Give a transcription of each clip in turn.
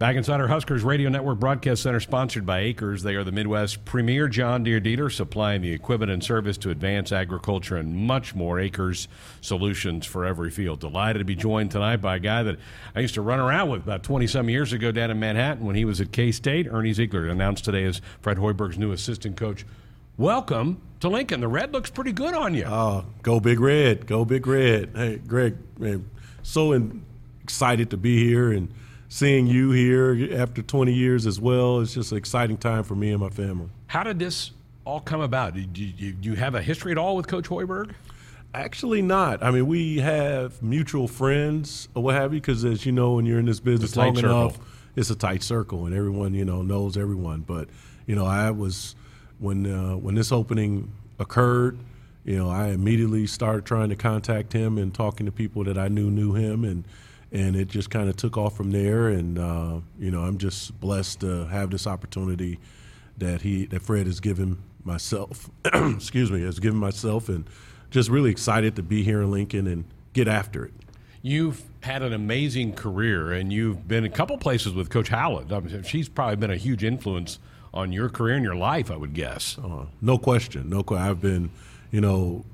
Back inside our Huskers Radio Network Broadcast Center, sponsored by Acres. They are the Midwest premier John Deere dealer, supplying the equipment and service to advance agriculture and much more. Acres solutions for every field. Delighted to be joined tonight by a guy that I used to run around with about 20 some years ago down in Manhattan when he was at K State. Ernie Zeigler announced today as Fred Hoiberg's new assistant coach. Welcome to Lincoln. The red looks pretty good on you. Oh, go big red. Go big red. Hey, Greg, man, so in, excited to be here and seeing you here after 20 years as well. It's just an exciting time for me and my family. How did this all come about? Do you, you have a history at all with Coach Hoiberg? Actually, not. I mean, we have mutual friends or what have you, because as you know, when you're in this business long circle. enough, it's a tight circle, and everyone you know knows everyone. But you know, I was when uh, when this opening occurred. You know, I immediately started trying to contact him and talking to people that I knew knew him, and and it just kind of took off from there. And uh, you know, I'm just blessed to have this opportunity that he that Fred has given myself. excuse me, has given myself, and just really excited to be here in Lincoln and get after it. You've had an amazing career, and you've been a couple places with Coach Howland. I mean, she's probably been a huge influence on your career and your life, I would guess. Uh, no question, no question. I've been, you know,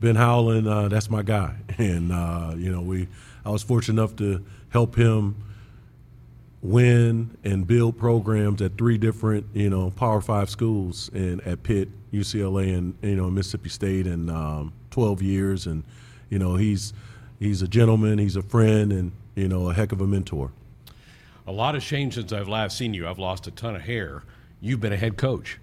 Ben Howland. Uh, that's my guy, and uh, you know, we. I was fortunate enough to help him win and build programs at three different, you know, Power Five schools, and at Pitt, UCLA, and you know Mississippi State, in um, 12 years. And you know, he's he's a gentleman, he's a friend, and you know, a heck of a mentor. A lot has changed since I've last seen you. I've lost a ton of hair. You've been a head coach.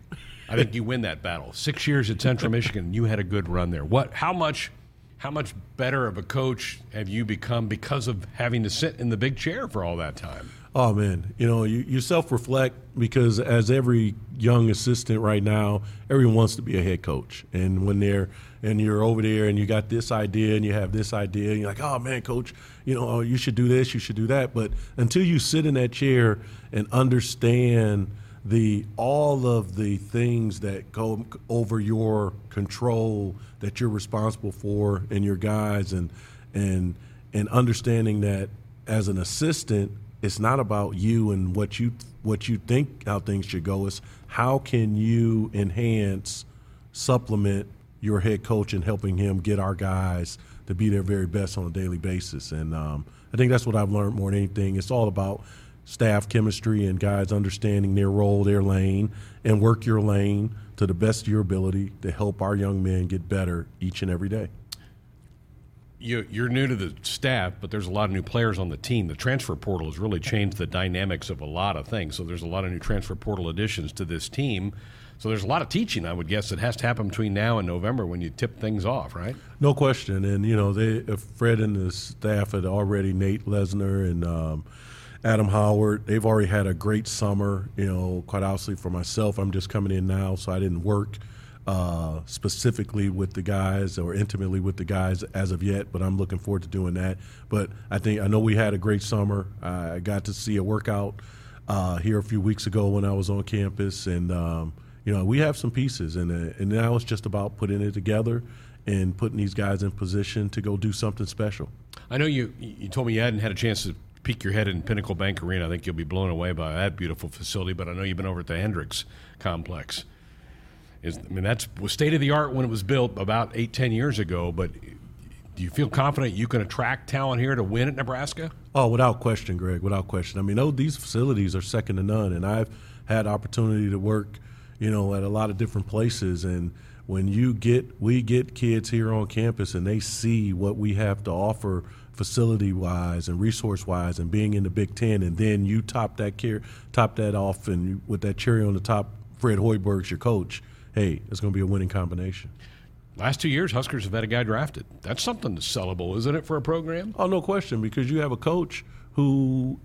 I think you win that battle. Six years at Central Michigan, you had a good run there. What? How much? How much better of a coach have you become because of having to sit in the big chair for all that time? Oh man, you know you, you self reflect because as every young assistant right now, everyone wants to be a head coach, and when they're and you're over there and you got this idea and you have this idea, and you're like, oh man, coach, you know oh, you should do this, you should do that, but until you sit in that chair and understand the all of the things that go over your control that you're responsible for and your guys and and and understanding that as an assistant it's not about you and what you what you think how things should go. It's how can you enhance, supplement your head coach and helping him get our guys to be their very best on a daily basis. And um, I think that's what I've learned more than anything. It's all about staff chemistry and guys understanding their role, their lane, and work your lane to the best of your ability to help our young men get better each and every day you, you're new to the staff, but there's a lot of new players on the team. The transfer portal has really changed the dynamics of a lot of things. So there's a lot of new transfer portal additions to this team. So there's a lot of teaching, I would guess, that has to happen between now and November when you tip things off, right? No question. And you know, they Fred and the staff had already Nate Loenser and um, Adam Howard. They've already had a great summer. You know, quite honestly, for myself, I'm just coming in now, so I didn't work uh, specifically with the guys or intimately with the guys as of yet, but I'm looking forward to doing that. But I think I know we had a great summer. I got to see a workout uh, here a few weeks ago when I was on campus, and um, you know we have some pieces, and uh, and now it's just about putting it together and putting these guys in position to go do something special. I know you you told me you hadn't had a chance to peek your head in Pinnacle Bank Arena. I think you'll be blown away by that beautiful facility, but I know you've been over at the Hendricks complex. Is, I mean, that's was state of the art when it was built about eight, ten years ago. But do you feel confident you can attract talent here to win at Nebraska? Oh, without question, Greg. Without question. I mean, oh, these facilities are second to none, and I've had opportunity to work, you know, at a lot of different places. And when you get, we get kids here on campus, and they see what we have to offer facility wise and resource wise, and being in the Big Ten, and then you top that care, top that off, and with that cherry on the top, Fred Hoiberg's your coach hey, it's going to be a winning combination. Last two years, Huskers have had a guy drafted. That's something that's sellable, isn't it, for a program? Oh, no question, because you have a coach who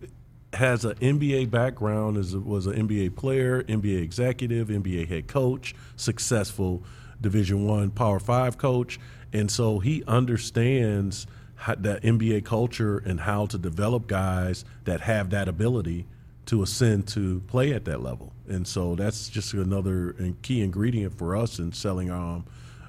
has an NBA background, is was an NBA player, NBA executive, NBA head coach, successful Division One Power Five coach, and so he understands how, that NBA culture and how to develop guys that have that ability to ascend to play at that level. And so that's just another key ingredient for us in selling um,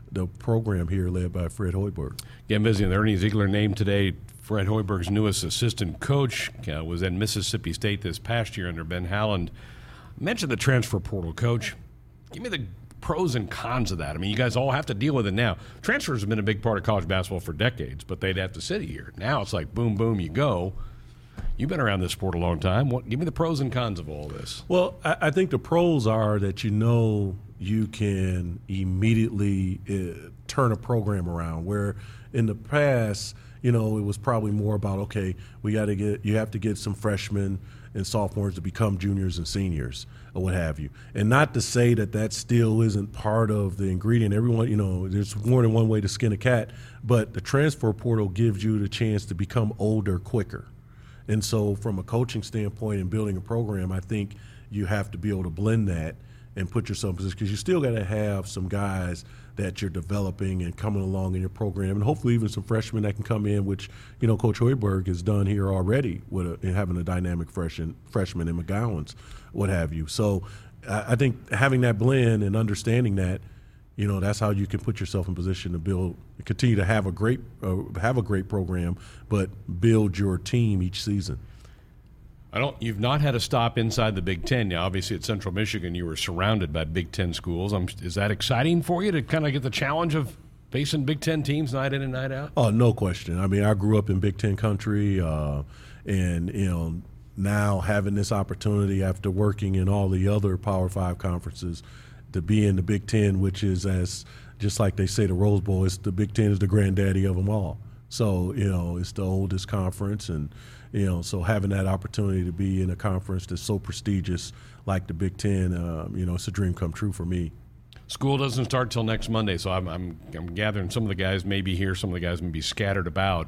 the program here led by Fred Hoiberg. Busy. The Ernie Zeigler named today Fred Hoiberg's newest assistant coach uh, was at Mississippi State this past year under Ben Howland. Mentioned the transfer portal, coach. Give me the pros and cons of that. I mean, you guys all have to deal with it now. Transfers have been a big part of college basketball for decades, but they'd have to sit here. Now it's like boom, boom, you go. You've been around this sport a long time. What, give me the pros and cons of all this. Well, I, I think the pros are that you know you can immediately uh, turn a program around. Where in the past, you know, it was probably more about okay, we got to get you have to get some freshmen and sophomores to become juniors and seniors or what have you. And not to say that that still isn't part of the ingredient. Everyone, you know, there's more than one way to skin a cat, but the transfer portal gives you the chance to become older quicker. And so, from a coaching standpoint and building a program, I think you have to be able to blend that and put yourself in position because you still got to have some guys that you're developing and coming along in your program, and hopefully even some freshmen that can come in, which you know Coach Hoiberg has done here already with a, having a dynamic freshman freshman in McGowens, what have you. So I, I think having that blend and understanding that, you know, that's how you can put yourself in position to build, continue to have a great uh, have a great program, but build your team each season. I don't. You've not had a stop inside the Big Ten. Now, obviously, at Central Michigan, you were surrounded by Big Ten schools. Is that exciting for you to kind of get the challenge of facing Big Ten teams night in and night out? Oh, no question. I mean, I grew up in Big Ten country, uh, and you know, now having this opportunity after working in all the other Power Five conferences to be in the Big Ten, which is as just like they say the Rose Bowl, is the Big Ten is the granddaddy of them all. So you know, it's the oldest conference and you know, so having that opportunity to be in a conference that's so prestigious like the Big Ten, uh, you know, it's a dream come true for me. School doesn't start till next Monday, so I'm, I'm, I'm gathering some of the guys may be here, some of the guys may be scattered about.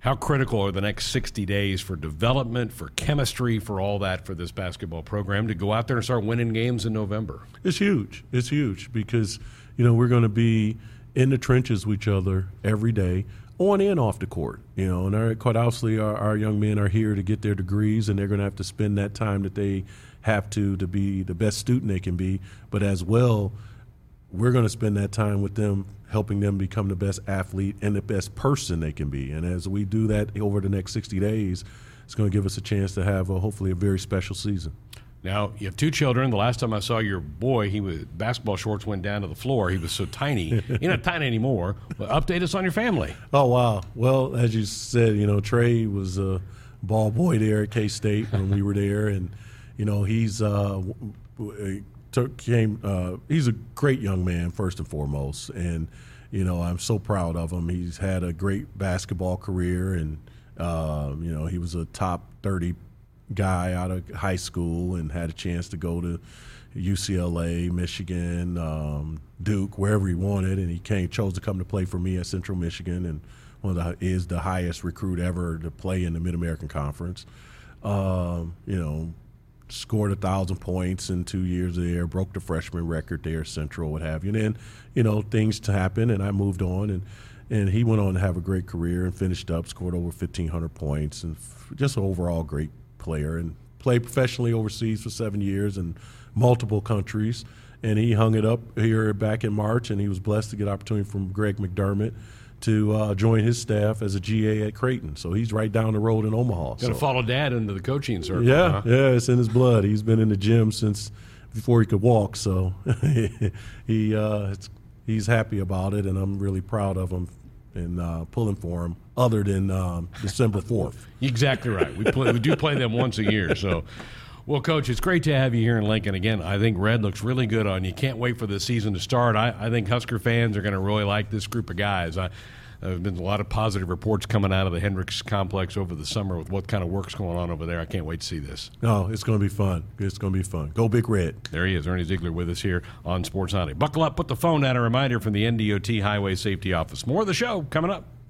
How critical are the next 60 days for development, for chemistry, for all that for this basketball program to go out there and start winning games in November? It's huge. It's huge because, you know, we're going to be in the trenches with each other every day on and off the court. You know, and our, quite obviously, our, our young men are here to get their degrees, and they're going to have to spend that time that they have to to be the best student they can be. But as well, we're going to spend that time with them, helping them become the best athlete and the best person they can be. And as we do that over the next 60 days, it's going to give us a chance to have a, hopefully a very special season. Now you have two children. The last time I saw your boy, he was basketball shorts went down to the floor. He was so tiny. You're not tiny anymore. But update us on your family. Oh wow. Well, as you said, you know Trey was a ball boy there at K State when we were there, and you know he's uh, came. Uh, he's a great young man first and foremost, and you know I'm so proud of him. He's had a great basketball career, and uh, you know he was a top 30 guy out of high school and had a chance to go to UCLA, Michigan, um, Duke, wherever he wanted, and he came chose to come to play for me at Central Michigan, and one of the is the highest recruit ever to play in the Mid American Conference. Um, you know, scored a thousand points in two years there, broke the freshman record there, Central, what have you. And then, you know, things to happen, and I moved on, and and he went on to have a great career and finished up, scored over fifteen hundred points, and f- just an overall great player and played professionally overseas for seven years in multiple countries. And he hung it up here back in March, and he was blessed to get opportunity from Greg McDermott to uh, join his staff as a GA at Creighton. So he's right down the road in Omaha. Got to so. follow Dad into the coaching circle. Yeah, huh? yeah, it's in his blood. He's been in the gym since before he could walk. So he uh, he's happy about it, and I'm really proud of him and uh, pulling for them other than um, December 4th. Exactly right. We, play, we do play them once a year. So, well, Coach, it's great to have you here in Lincoln again. I think Red looks really good on you. Can't wait for the season to start. I, I think Husker fans are going to really like this group of guys. I, there's been a lot of positive reports coming out of the Hendricks complex over the summer with what kind of work's going on over there. I can't wait to see this. No, it's going to be fun. It's going to be fun. Go Big Red. There he is, Ernie Zeigler with us here on Sports Night. Buckle up, put the phone down. A reminder from the NDOT Highway Safety Office. More of the show coming up.